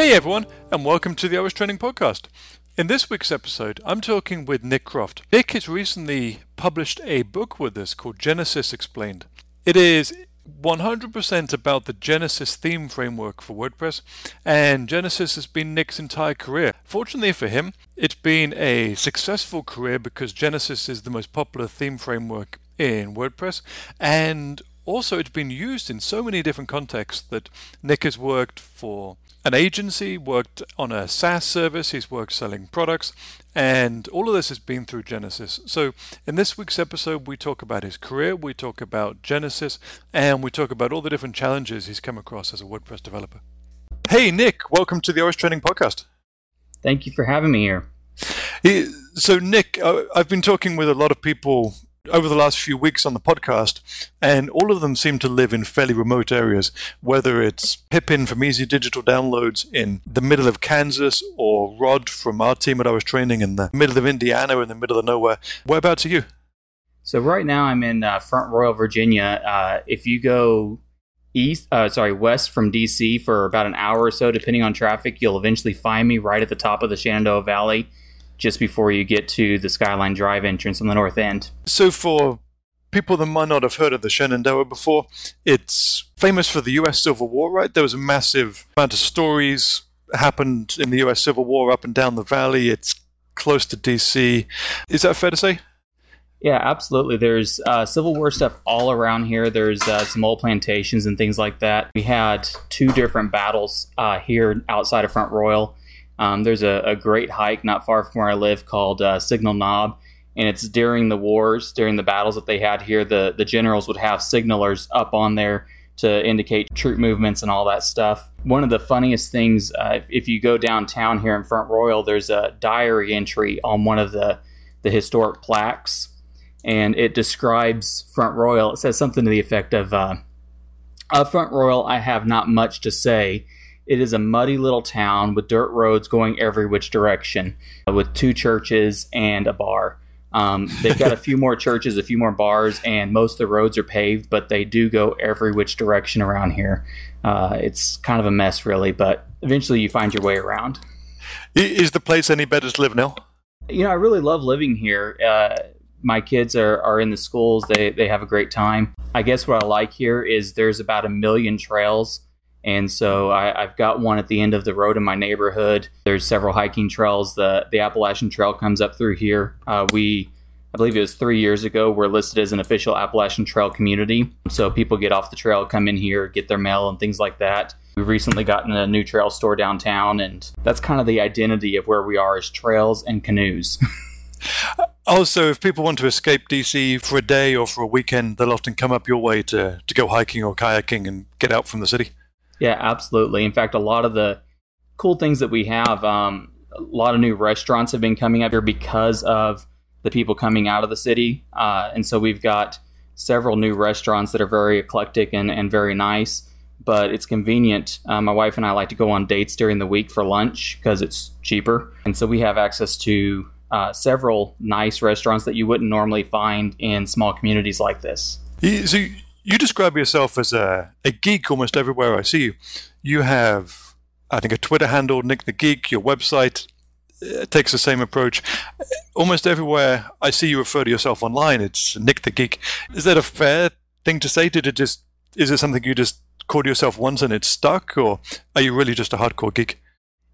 Hey everyone, and welcome to the OSTraining Podcast. In this week's episode, I'm talking with Nick Croft. Nick has recently published a book with us called Genesis Explained. It is 100% about the Genesis theme framework for WordPress, and Genesis has been Nick's entire career. Fortunately for him, it's been a successful career because Genesis is the most popular theme framework in WordPress, and also it's been used in so many different contexts that Nick has worked for an agency, worked on a SaaS service, he's worked selling products, and all of this has been through Genesis. So, in this week's episode, we talk about his career, we talk about Genesis, and we talk about all the different challenges he's come across as a WordPress developer. Hey, Nick, welcome to the OSTraining Podcast. Thank you for having me here. So, Nick, I've been talking with a lot of people over the last few weeks on the podcast, and all of them seem to live in fairly remote areas, whether it's Pippin from Easy Digital Downloads in the middle of Kansas or Rod from our team that I was training in the middle of Indiana in the middle of nowhere. Whereabouts are you? So right now I'm in uh, Front Royal, Virginia. Uh, if you go east, uh, sorry, west from DC for about an hour or so, depending on traffic, you'll eventually find me right at the top of the Shenandoah Valley just before you get to the Skyline Drive entrance on the north end. So, for people that might not have heard of the Shenandoah before, it's famous for the U.S. Civil War, right? There was a massive amount of stories happened in the U.S. Civil War up and down the valley. It's close to D.C. Is that fair to say? Yeah, absolutely. There's uh, Civil War stuff all around here. There's uh, some old plantations and things like that. We had two different battles uh, here outside of Front Royal. Um, there's a, a, great hike not far from where I live called uh, Signal Knob, and it's during the wars, during the battles that they had here. The the generals would have signalers up on there to indicate troop movements and all that stuff. One of the funniest things, uh, if you go downtown here in Front Royal, there's a diary entry on one of the the historic plaques, and it describes Front Royal. It says something to the effect of. Uh, of Front Royal, I have not much to say it is a muddy little town with dirt roads going every which direction, uh, with two churches and a bar. Um, they've got a few more churches, a few more bars, and most of the roads are paved, but they do go every which direction around here. Uh, it's kind of a mess, really, but eventually you find your way around. Is the place any better to live now? You know, I really love living here. Uh, my kids are, are in the schools, they, they have a great time. I guess what I like here is there's about a million trails and so I, have got one at the end of the road in my neighborhood. There's several hiking trails. The the Appalachian Trail comes up through here. Uh, we, I believe it was three years ago, we're listed as an official Appalachian Trail community. So people get off the trail, come in here, get their mail and things like that. We've recently gotten a new trail store downtown, and that's kind of the identity of where we are as trails and canoes. Also, if people want to escape DC for a day or for a weekend, they'll often come up your way to, to go hiking or kayaking and get out from the city. Yeah, absolutely. In fact, a lot of the cool things that we have, um, a lot of new restaurants have been coming up here because of the people coming out of the city. Uh, and so we've got several new restaurants that are very eclectic and, and very nice, but it's convenient. Uh, my wife and I like to go on dates during the week for lunch because it's cheaper. And so we have access to uh, several nice restaurants that you wouldn't normally find in small communities like this. So you describe yourself as a, a geek almost everywhere I see you. You have, I think, a Twitter handle, Nick the Geek, your website uh, takes the same approach. Almost everywhere I see you refer to yourself online, it's Nick the Geek. Is that a fair thing to say? Did it just, is it something you just called yourself once and it stuck, or are you really just a hardcore geek?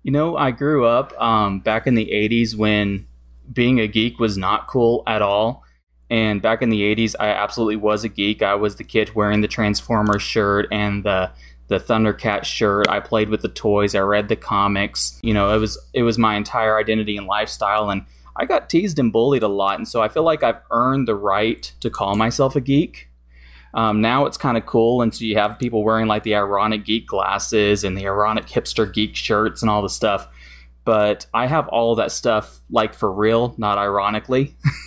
You know, I grew up um, back in the 80s when being a geek was not cool at all. And back in the 80s, I absolutely was a geek. I was the kid wearing the Transformers shirt and the the Thundercat shirt. I played with the toys. I read the comics. You know, it was it was my entire identity and lifestyle and I got teased and bullied a lot, and so I feel like I've earned the right to call myself a geek. Um, now it's kind of cool, and so you have people wearing like the ironic geek glasses and the ironic hipster geek shirts and all the stuff. But I have all that stuff like for real, not ironically.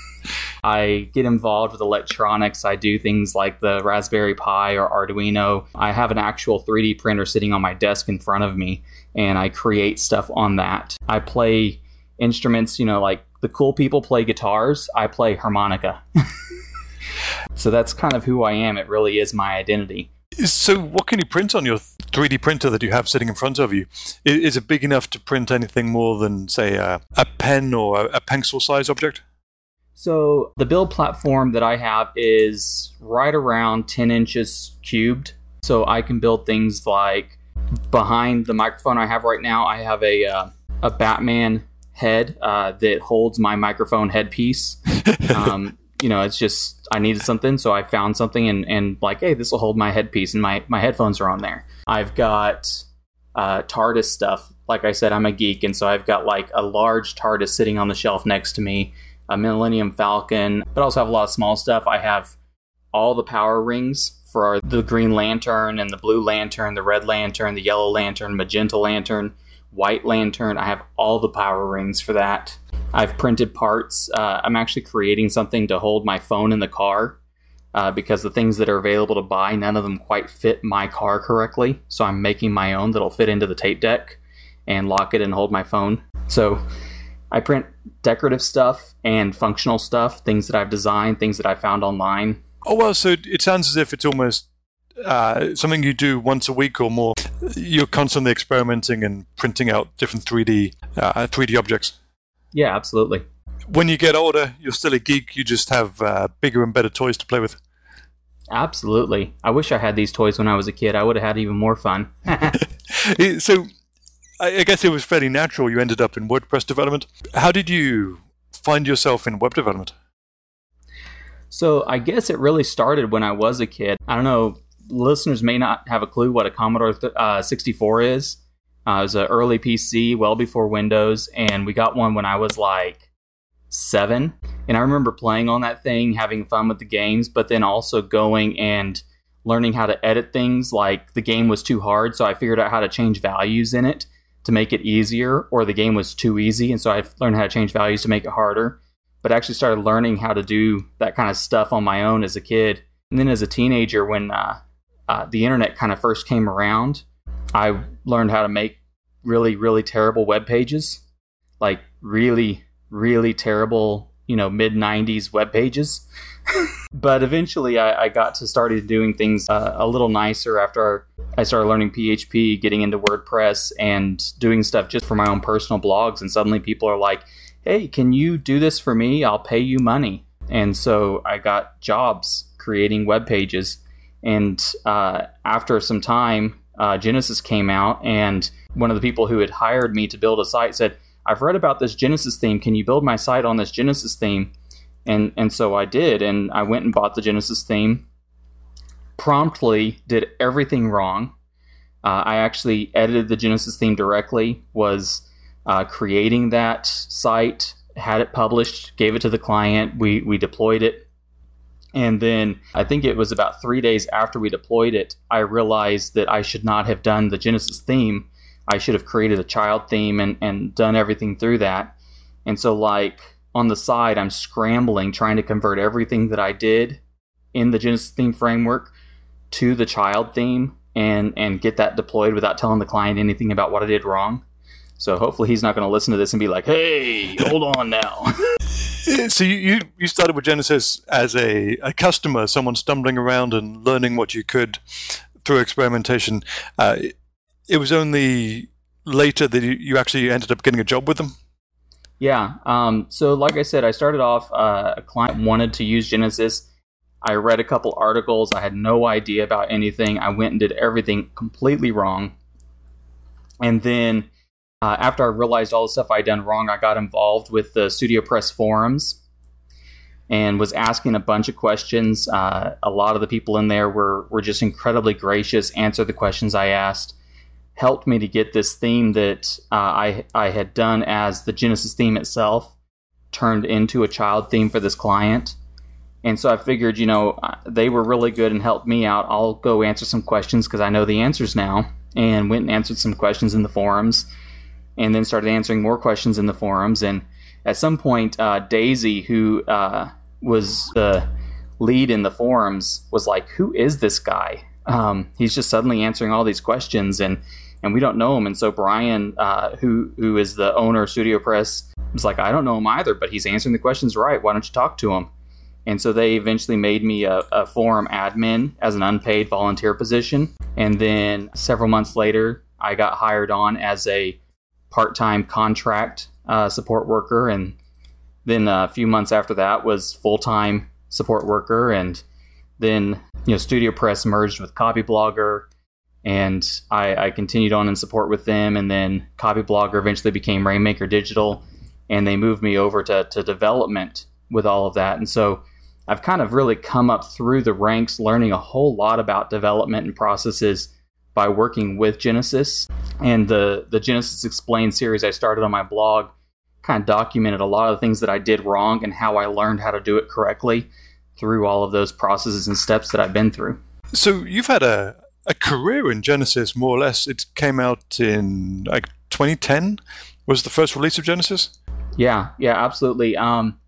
I get involved with electronics. I do things like the Raspberry Pi or Arduino. I have an actual 3D printer sitting on my desk in front of me, and I create stuff on that. I play instruments, you know, like the cool people play guitars, I play harmonica. so that's kind of who I am. It really is my identity. So, what can you print on your 3D printer that you have sitting in front of you? Is it big enough to print anything more than, say, a, a pen or a, pencil size object? So, the build platform that I have is right around 10 inches cubed. So, I can build things like behind the microphone I have right now, I have a, uh, a Batman head uh, that holds my microphone headpiece. Um, you know, it's just I needed something, so I found something and, and like, hey, this will hold my headpiece, and my my headphones are on there. I've got uh, TARDIS stuff. Like I said, I'm a geek, and so I've got like a large TARDIS sitting on the shelf next to me, a Millennium Falcon, but I also have a lot of small stuff. I have all the power rings for the Green Lantern and the Blue Lantern, the Red Lantern, the Yellow Lantern, Magenta Lantern, White Lantern. I have all the power rings for that. I've printed parts. Uh, I'm actually creating something to hold my phone in the car uh, because the things that are available to buy, none of them quite fit my car correctly. So I'm making my own that'll fit into the tape deck and lock it and hold my phone. So I print decorative stuff and functional stuff, things that I've designed, things that I found online. Oh, well, so it sounds as if it's almost uh, something you do once a week or more. You're constantly experimenting and printing out different 3D uh, 3D objects. Yeah, absolutely. When you get older, you're still a geek. You just have uh, bigger and better toys to play with. Absolutely. I wish I had these toys when I was a kid. I would have had even more fun. so, I guess it was fairly natural you ended up in WordPress development. How did you find yourself in web development? So, I guess it really started when I was a kid. I don't know, listeners may not have a clue what a Commodore uh, 64 is. Uh, it was an early PC, well before Windows, and we got one when I was like seven. And I remember playing on that thing, having fun with the games, but then also going and learning how to edit things. Like the game was too hard, so I figured out how to change values in it to make it easier, or the game was too easy, and so I learned how to change values to make it harder. But I actually started learning how to do that kind of stuff on my own as a kid. And then as a teenager, when uh, uh, the internet kind of first came around, I learned how to make really, really terrible web pages, like really, really terrible, you know, mid 90s web pages. but eventually I, I, got to started doing things uh, a little nicer after I started learning PHP, getting into WordPress, and doing stuff just for my own personal blogs. And suddenly people are like, hey, can you do this for me? I'll pay you money. And so I got jobs creating web pages. And uh, after some time, uh, Genesis came out, and one of the people who had hired me to build a site said, I've read about this Genesis theme. Can you build my site on this Genesis theme? And, and so I did, and I went and bought the Genesis theme. Promptly did everything wrong. Uh, I actually edited the Genesis theme directly, was uh, creating that site, had it published, gave it to the client. We, we deployed it and then I think it was about three days after we deployed it, I realized that I should not have done the Genesis theme. I should have created a child theme and, and done everything through that. And so, like, on the side, I'm scrambling trying to convert everything that I did in the Genesis theme framework to the child theme and, and get that deployed without telling the client anything about what I did wrong. So, hopefully, he's not going to listen to this and be like, hey, hold on now. so you, you started with Genesis as a, a customer, someone stumbling around and learning what you could through experimentation. Uh, it was only later that you, actually ended up getting a job with them. Yeah. Um, so, like I said, I started off. Uh, a client wanted to use Genesis. I read a couple articles. I had no idea about anything. I went and did everything completely wrong. And then uh, after I realized all the stuff I'd done wrong, I got involved with the StudioPress forums and was asking a bunch of questions. Uh, a lot of the people in there were, were just incredibly gracious, answered the questions I asked, helped me to get this theme that uh, I, I had done as the Genesis theme itself turned into a child theme for this client. And so I figured, you know, they were really good and helped me out. I'll go answer some questions because I know the answers now. And went and answered some questions in the forums and then started answering more questions in the forums. And at some point, uh, Daisy, who uh, was the lead in the forums, was like, "Who is this guy? Um, he's just suddenly answering all these questions, and and we don't know him." And so Brian, uh, who who is the owner of StudioPress, was like, "I don't know him either, but he's answering the questions right. Why don't you talk to him?" And so they eventually made me a, a forum admin as an unpaid volunteer position. And then several months later, I got hired on as a part time contract uh, support worker. And then a few months after that was full time support worker. And then, you know, StudioPress merged with Copyblogger. And I, I continued on in support with them. And then Copyblogger eventually became Rainmaker Digital. And they moved me over to, to development with all of that. And so I've kind of really come up through the ranks learning a whole lot about development and processes by working with Genesis. And the, the Genesis Explained series I started on my blog kind of documented a lot of the things that I did wrong and how I learned how to do it correctly through all of those processes and steps that I've been through. So you've had a, a career in Genesis, more or less. It came out in like 2010 was the first release of Genesis? Yeah, yeah, absolutely. Um,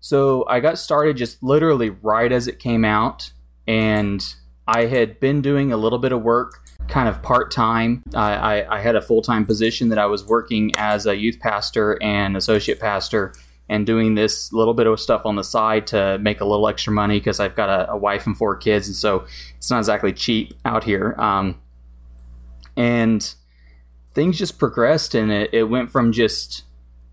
so I got started just literally right as it came out, and I had been doing a little bit of work kind of part time. I, I, I, had a full time position that I was working as a youth pastor and associate pastor and doing this little bit of stuff on the side to make a little extra money because I've got a, a, wife and four kids, and so it's not exactly cheap out here. Um, and things just progressed, and it, it went from just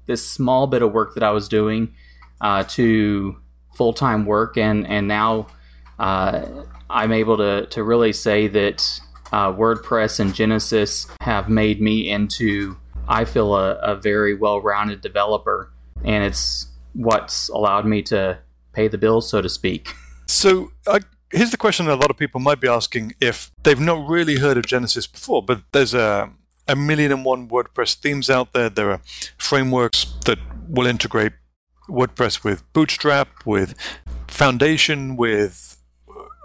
this small bit of work that I was doing uh, to full time work, and and now uh, I'm able to to really say that uh, WordPress and Genesis have made me into I feel a, a very well rounded developer, and it's what's allowed me to pay the bills, so to speak. So. here's the question that a lot of people might be asking if they've not really heard of Genesis before, but there's a, a million and one WordPress themes out there. There are frameworks that will integrate WordPress with Bootstrap, with Foundation, with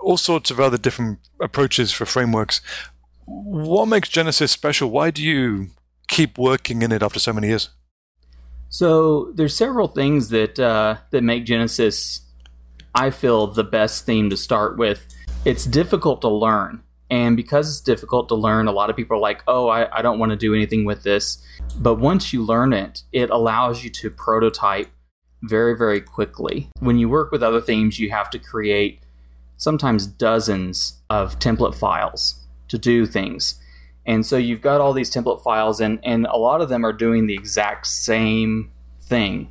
all sorts of other different approaches for frameworks. What makes Genesis special? Why do you keep working in it after so many years? So there's several things that uh, that make Genesis, I feel, the best theme to start with. It's difficult to learn, and because it's difficult to learn, a lot of people are like, "Oh, I, I don't want to do anything with this." But once you learn it, it allows you to prototype very, very quickly. When you work with other themes, you have to create sometimes dozens of template files to do things. And so you've got all these template files, and, and a lot of them are doing the exact same thing.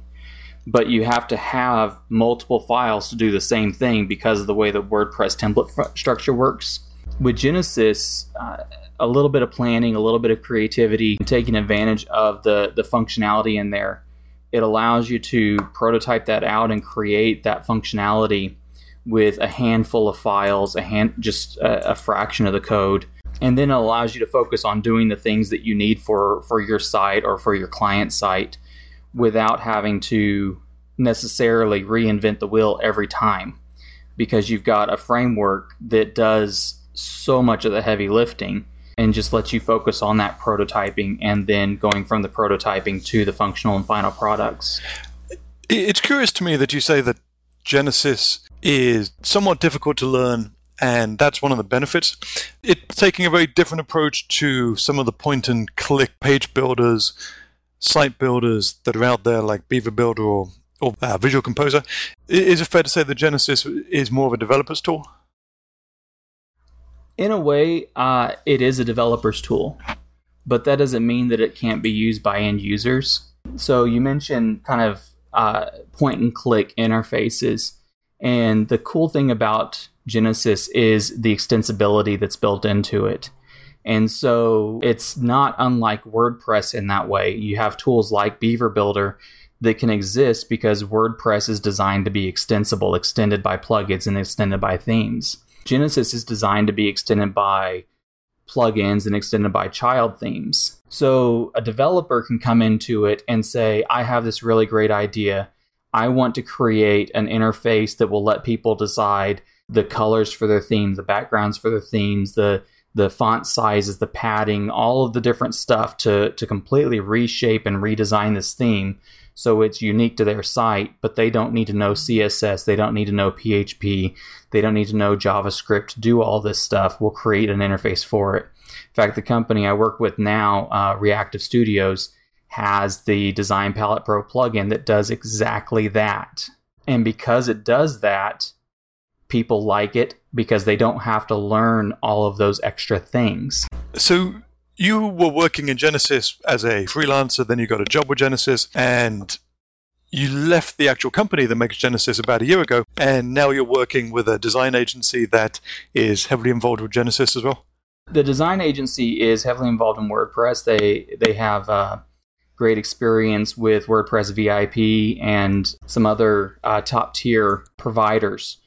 But you have to have multiple files to do the same thing because of the way the WordPress template structure works. With Genesis, uh, a little bit of planning, a little bit of creativity, and taking advantage of the, the functionality in there it allows you to prototype that out and create that functionality with a handful of files, a hand, just a, a fraction of the code, and then it allows you to focus on doing the things that you need for for your site or for your client site without having to necessarily reinvent the wheel every time because you've got a framework that does so much of the heavy lifting and just lets you focus on that prototyping and then going from the prototyping to the functional and final products. It's curious to me that you say that Genesis is somewhat difficult to learn and that's one of the benefits. It's taking a very different approach to some of the point and click page builders, site builders that are out there, like Beaver Builder or, or uh, Visual Composer. Is it fair to say that Genesis is more of a developer's tool? in a way, uh, it is a developer's tool, but that doesn't mean that it can't be used by end users. So you mentioned kind of uh, point and click interfaces, and the cool thing about Genesis is the extensibility that's built into it. And so it's not unlike WordPress in that way. You have tools like Beaver Builder that can exist because WordPress is designed to be extensible, extended by plugins and extended by themes. Genesis is designed to be extended by plugins and extended by child themes. So a developer can come into it and say, I have this really great idea. I want to create an interface that will let people decide the colors for their themes, the backgrounds for their themes, the the font sizes, the padding, all of the different stuff to to completely reshape and redesign this theme so it's unique to their site, but they don't need to know CSS, they don't need to know PHP, they don't need to know JavaScript to do all this stuff. We'll create an interface for it. In fact, the company I work with now, uh, Reactive Studios, has the Design Palette Pro plugin that does exactly that. And because it does that, people like it because they don't have to learn all of those extra things. So you were working in Genesis as a freelancer, then you got a job with Genesis, and you left the actual company that makes Genesis about a year ago, and now you're working with a design agency that is heavily involved with Genesis as well. The design agency is heavily involved in WordPress. They they have uh, great experience with WordPress VIP and some other uh, top tier providers,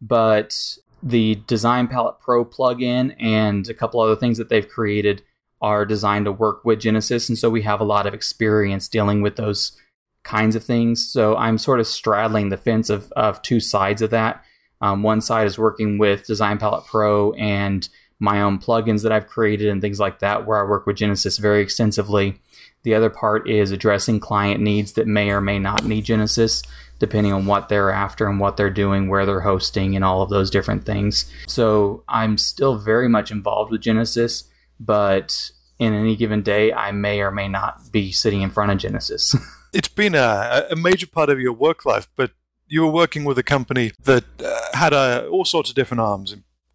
but the Design Palette Pro plugin and a couple other things that they've created are designed to work with Genesis, and so we have a lot of experience dealing with those kinds of things. So I'm sort of straddling the fence of, of two sides of that. Um, one side is working with Design Palette Pro and my own plugins that I've created and things like that, where I work with Genesis very extensively. The other part is addressing client needs that may or may not need Genesis, depending on what they're after and what they're doing, where they're hosting, and all of those different things. So I'm still very much involved with Genesis, but in any given day, I may or may not be sitting in front of Genesis. it's been a, a, major part of your work life, but you were working with a company that uh, had uh, all sorts of different arms.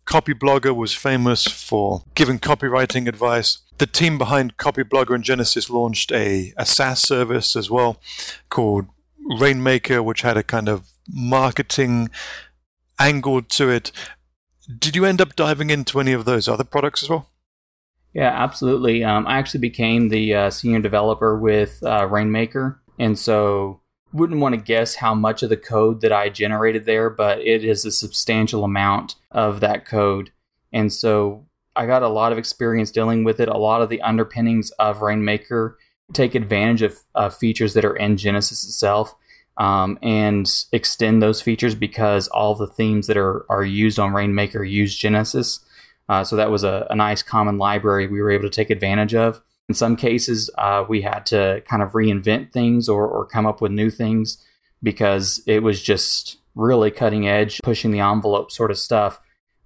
Copyblogger was famous for giving copywriting advice. The team behind Copyblogger and Genesis launched a, a SaaS service as well called Rainmaker, which had a kind of marketing angle to it. Did you end up diving into any of those other products as well? Yeah, absolutely. Um, I actually became the uh, senior developer with uh, Rainmaker, and so wouldn't want to guess how much of the code that I generated there, but it is a substantial amount of that code. And so I got a lot of experience dealing with it. A lot of the underpinnings of Rainmaker take advantage of features that are in Genesis itself um, and extend those features because all the themes that are, are used on Rainmaker use Genesis. Uh, so that was a, a, nice common library we were able to take advantage of. In some cases, uh, we had to kind of reinvent things or, or come up with new things because it was just really cutting edge, pushing the envelope sort of stuff.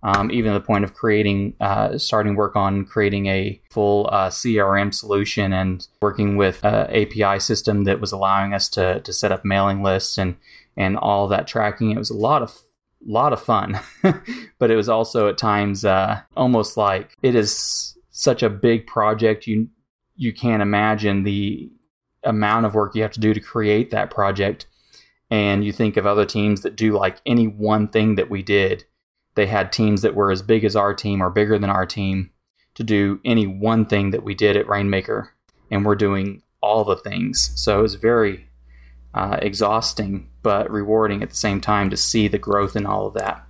Um, even to the point of creating, uh, starting work on creating a full uh, CRM solution and working with an API system that was allowing us to to set up mailing lists and and all that tracking. It was a lot of lot of fun, but it was also at times uh, almost like it is such a big project. You you can't imagine the amount of work you have to do to create that project. And you think of other teams that do like any one thing that we did. They had teams that were as big as our team or bigger than our team to do any one thing that we did at Rainmaker. And we're doing all the things. So it was very uh, exhausting but rewarding at the same time to see the growth in all of that.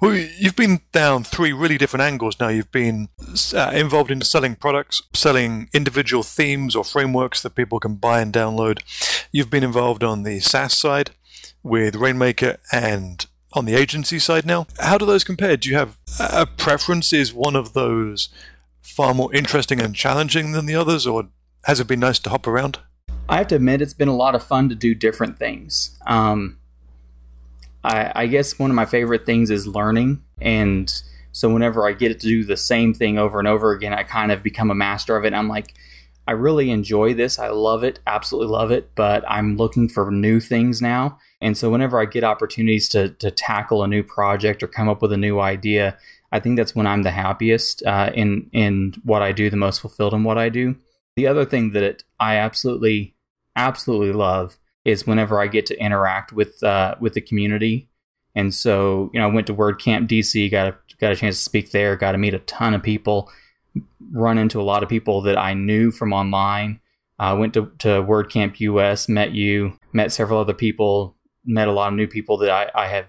Well, you've been down three really different angles now. You've been uh, involved in selling products, selling individual themes or frameworks that people can buy and download. You've been involved on the SaaS side with Rainmaker and on the agency side now. How do those compare? Do you have a preference? Is one of those far more interesting and challenging than the others, or has it been nice to hop around? I have to admit, it's been a lot of fun to do different things. Um, I, I guess one of my favorite things is learning. And so whenever I get to do the same thing over and over again, I kind of become a master of it. I'm like, I really enjoy this. I love it, absolutely love it, but I'm looking for new things now. And so whenever I get opportunities to, to tackle a new project or come up with a new idea, I think that's when I'm the happiest uh, in in what I do, the most fulfilled in what I do. The other thing that I absolutely absolutely love is whenever I get to interact with uh, with the community. And so, you know, I went to WordCamp DC, got a got a chance to speak there, got to meet a ton of people, run into a lot of people that I knew from online. I uh, went to, to WordCamp US, met you, met several other people, met a lot of new people that I, I have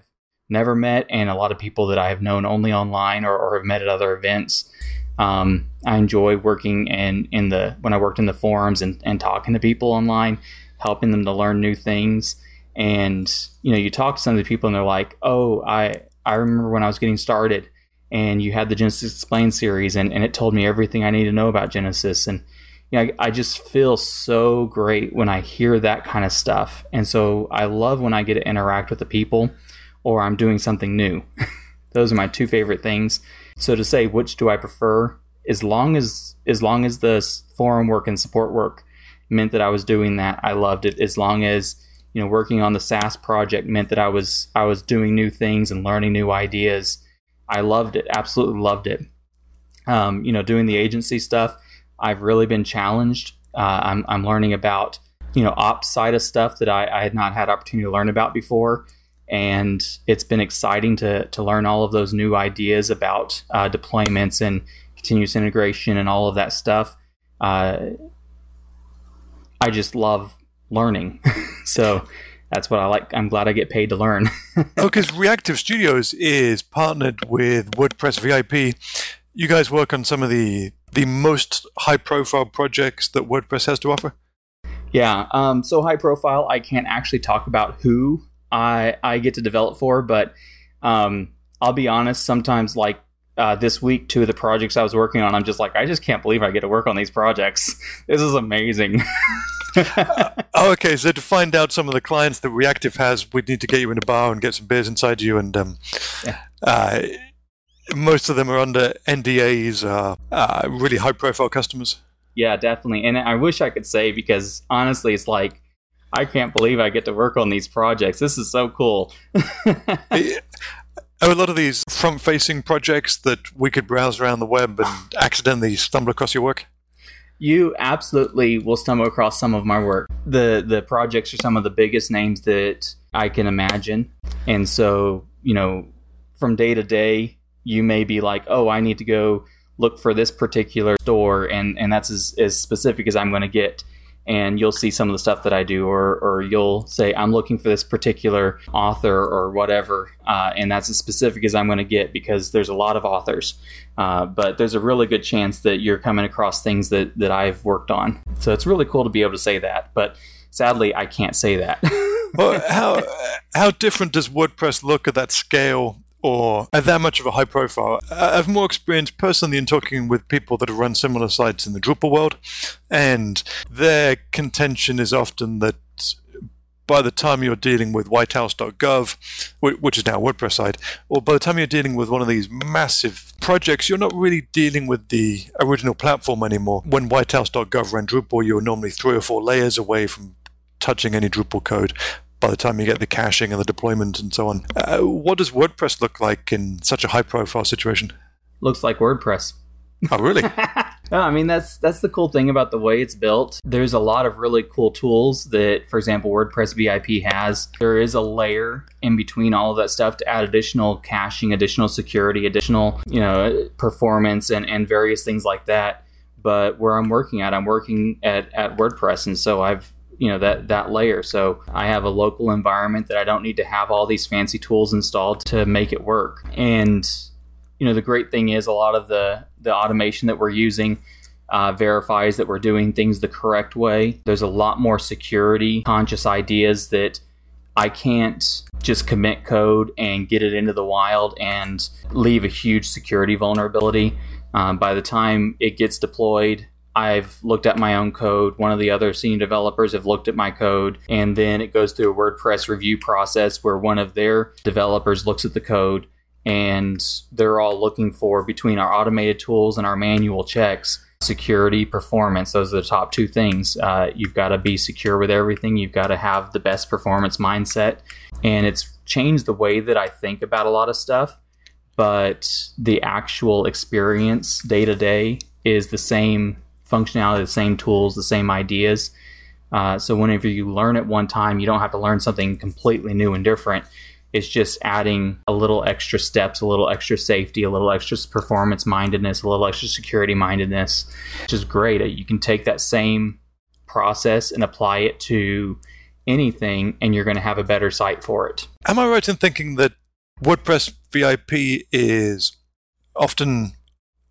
never met, and a lot of people that I have known only online or, or have met at other events. Um, I enjoy working in, in the when I worked in the forums and, and talking to people online helping them to learn new things. And you know, you talk to some of the people, and they're like, "Oh, I I remember when I was getting started, and you had the Genesis Explained series, and, and it told me everything I need to know about Genesis." And you know, I, I just feel so great when I hear that kind of stuff. And so I love when I get to interact with the people, or I'm doing something new. Those are my two favorite things. So to say which do I prefer, as long as as long as the forum work and support work meant that I was doing that. I loved it as long as you know, working on the SaaS project meant that I was I was doing new things and learning new ideas. I loved it, absolutely loved it. Um, you know, doing the agency stuff, I've really been challenged. Uh, I'm I'm learning about you know ops side of stuff that I, I had not had opportunity to learn about before, and it's been exciting to to learn all of those new ideas about uh, deployments and continuous integration and all of that stuff. Uh, I just love learning. so that's what I like. I'm glad I get paid to learn. oh, because Reactive Studios is partnered with WordPress VIP. You guys work on some of the the most high profile projects that WordPress has to offer. Yeah. Um, so high profile, I can't actually talk about who I I get to develop for, but um, I'll be honest. Sometimes, like uh, this week, two of the projects I was working on, I'm just like, I just can't believe I get to work on these projects. This is amazing. oh, okay. So to find out some of the clients that Reactive has, we'd need to get you in a bar and get some beers inside you, and um, yeah. uh, most of them are under NDAs, uh, uh, really high-profile customers. Yeah, definitely. And I wish I could say because honestly, it's like I can't believe I get to work on these projects. This is so cool. Oh, a lot of these front-facing projects that we could browse around the web and accidentally stumble across your work you absolutely will stumble across some of my work. The the projects are some of the biggest names that I can imagine. And so, you know, from day to day, you may be like, "Oh, I need to go look for this particular store and and that's as, as specific as I'm going to get." And you'll see some of the stuff that I do, or, or you'll say, I'm looking for this particular author or whatever, uh, and that's as specific as I'm going to get because there's a lot of authors. Uh, but there's a really good chance that you're coming across things that, that I've worked on. So it's really cool to be able to say that. But sadly, I can't say that. well, how, how different does WordPress look at that scale or are that much of a high profile. I have more experience personally in talking with people that have run similar sites in the Drupal world, and their contention is often that by the time you're dealing with whitehouse.gov, which is now a WordPress site, or by the time you're dealing with one of these massive projects, you're not really dealing with the original platform anymore. When whitehouse.gov ran Drupal, you were normally three or four layers away from touching any Drupal code by the time you get the caching and the deployment and so on. Uh, what does WordPress look like in such a high profile situation? Looks like WordPress. Oh, really? no, I mean that's that's the cool thing about the way it's built. There's a lot of really cool tools that, for example, WordPress VIP has. There is a layer in between all of that stuff to add additional caching, additional security, additional you know performance, and and various things like that. But where I'm working at, I'm working at at WordPress, and so I've you know that that layer. So i have a local environment that i don't need to have all these fancy tools installed to make it work. And you know the great thing is a lot of the the automation that we're using uh, verifies that we're doing things the correct way. There's a lot more security conscious ideas that i can't just commit code and get it into the wild and leave a huge security vulnerability. Um, by the time it gets deployed I've looked at my own code. One of the other senior developers have looked at my code, and then it goes through a WordPress review process where one of their developers looks at the code, and they're all looking for between our automated tools and our manual checks security performance. Those are the top two things. Uh, you've got to be secure with everything. You've got to have the best performance mindset. And it's changed the way that i think about a lot of stuff but the actual experience day to day is the same functionality, the same tools, the same ideas. Uh, so whenever you learn it one time, you don't have to learn something completely new and different. It's just adding a little extra steps, a little extra safety, a little extra performance mindedness, a little extra security mindedness, which is great. You can take that same process and apply it to anything, and you're going to have a better site for it. Am I right in thinking that WordPress VIP is often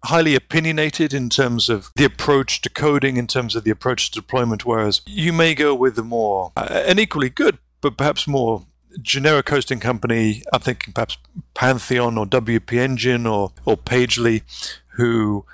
highly opinionated in terms of the approach to coding, in terms of the approach to deployment, whereas you may go with a more, uh, an equally good, but perhaps more generic hosting company. I'm thinking perhaps Pantheon or WP Engine or, or Pagely, who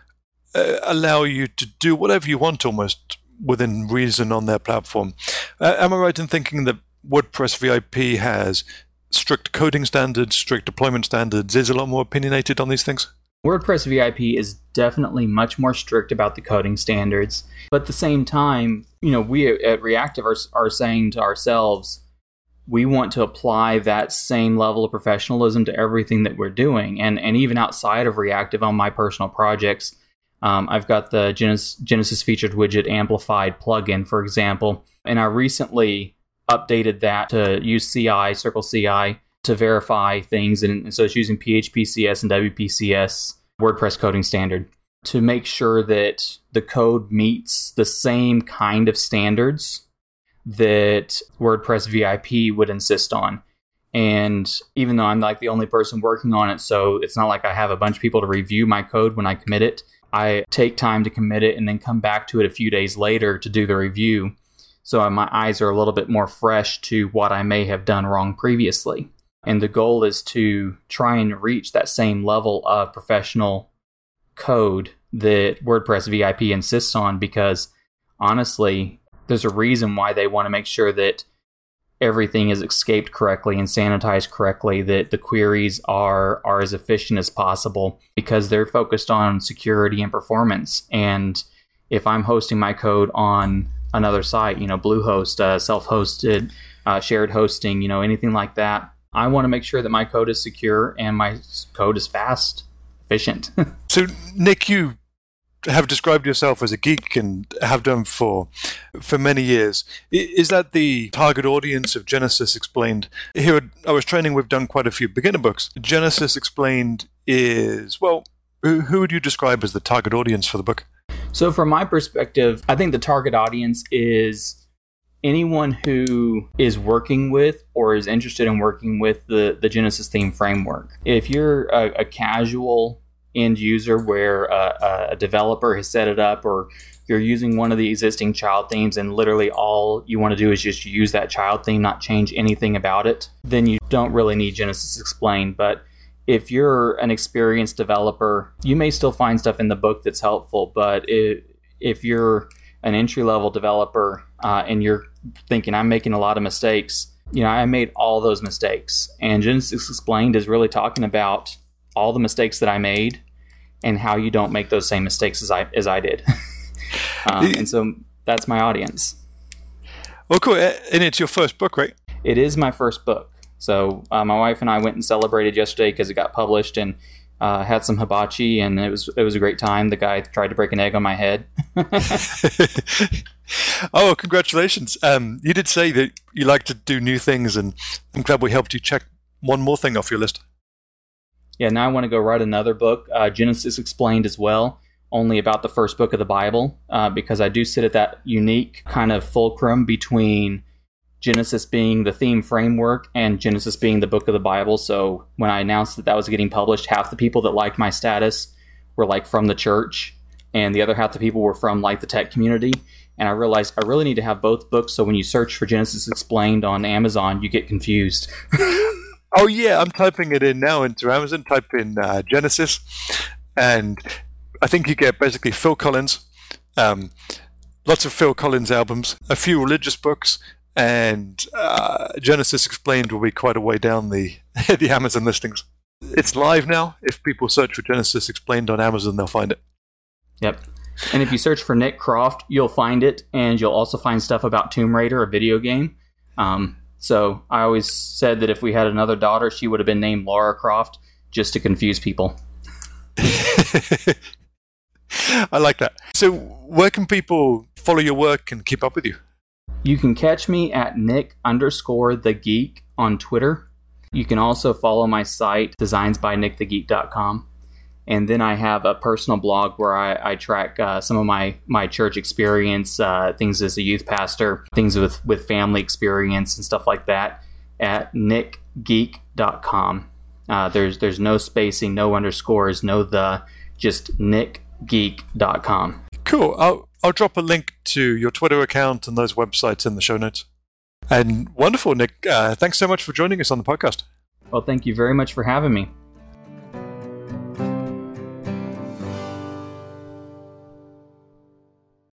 uh, allow you to do whatever you want almost within reason on their platform. Uh, am I right in thinking that WordPress VIP has strict coding standards, strict deployment standards, is a lot more opinionated on these things? WordPress VIP is definitely much more strict about the coding standards. But at the same time, you know, we at Reactive are, are saying to ourselves, we want to apply that same level of professionalism to everything that we're doing. And, and even outside of reactive on my personal projects, um, I've got the Genesis, Genesis featured widget amplified plugin, for example. And I recently updated that to use CI, CircleCI, to verify things. And, so it's using PHPCS and WPCS WordPress coding standard to make sure that the code meets the same kind of standards that WordPress VIP would insist on. And even though I'm like the only person working on it, so it's not like I have a bunch of people to review my code when I commit it. I take time to commit it and then come back to it a few days later to do the review. So my eyes are a little bit more fresh to what I may have done wrong previously. And the goal is to try and reach that same level of professional code that WordPress VIP insists on because honestly, there's a reason why they want to make sure that everything is escaped correctly and sanitized correctly that the queries are are as efficient as possible because they're focused on security and performance. And if i'm hosting my code on another site you know bluehost uh, self-hosted uh, shared hosting you know anything like that i want to make sure that my code is secure and my code is fast efficient so nick you have described yourself as a geek and have done for for many years. Is that the target audience of Genesis Explained? Here, I was training. We've done quite a few beginner books. Genesis Explained is well. Who would you describe as the target audience for the book? So, from my perspective, I think the target audience is anyone who is working with or is interested in working with the, the Genesis theme framework. If you're a, a casual end user where uh, a, a developer has set it up or you're using one of the existing child themes and literally all you want to do is just use that child theme, not change anything about it, then you don't really need Genesis Explained. But if you're an experienced developer, you may still find stuff in the book that's helpful. But if you're an entry level developer uh, and you're thinking, I'm making a lot of mistakes, you know, I made all those mistakes. And Genesis Explained is really talking about all the mistakes that I made and how you don't make those same mistakes as I as I did. um, and so that's my audience. Well, cool. And it's your first book, right? It is my first book. So uh, my wife and I went and celebrated yesterday because it got published and uh, had some hibachi, and it was it was a great time. The guy tried to break an egg on my head. oh, congratulations! Um, you did say that you like to do new things, and I'm glad we helped you check one more thing off your list yeah, now I want to go write another book, uh, Genesis Explained as well, only about the first book of the Bible, uh, because I do sit at that unique kind of fulcrum between Genesis being the theme framework and Genesis being the book of the Bible. So when I announced that that was getting published, half the people that liked my status were like from the church, and the other half the people were from like the tech community. And I realized I really need to have both books. So when you search for Genesis Explained on Amazon, you get confused. Oh yeah, I'm typing it in now into Amazon. Type in uh, Genesis, and I think you get basically Phil Collins, um, lots of Phil Collins albums, a few religious books, and uh, Genesis Explained will be quite a way down the the Amazon listings. It's live now. If people search for Genesis Explained on Amazon, they'll find it. Yep. And if you search for Nick Croft, you'll find it, and you'll also find stuff about Tomb Raider, a video game. Um, so I always said that if we had another daughter, she would have been named Laura Croft just to confuse people. I like that. So, where can people follow your work and keep up with you? You can catch me at Nick underscore the geek on Twitter. You can also follow my site, designsbynickthegeek.com and then I have a personal blog where I, I track uh, some of my my church experience, uh, things as a youth pastor, things with with family experience and stuff like that at nickgeek.com. Uh, there's there's no spacing, no underscores, no the, just nickgeek.com. Cool. I'll I'll drop a link to your Twitter account and those websites in the show notes. And wonderful, Nick. Uh, thanks so much for joining us on the podcast. Well, thank you very much for having me.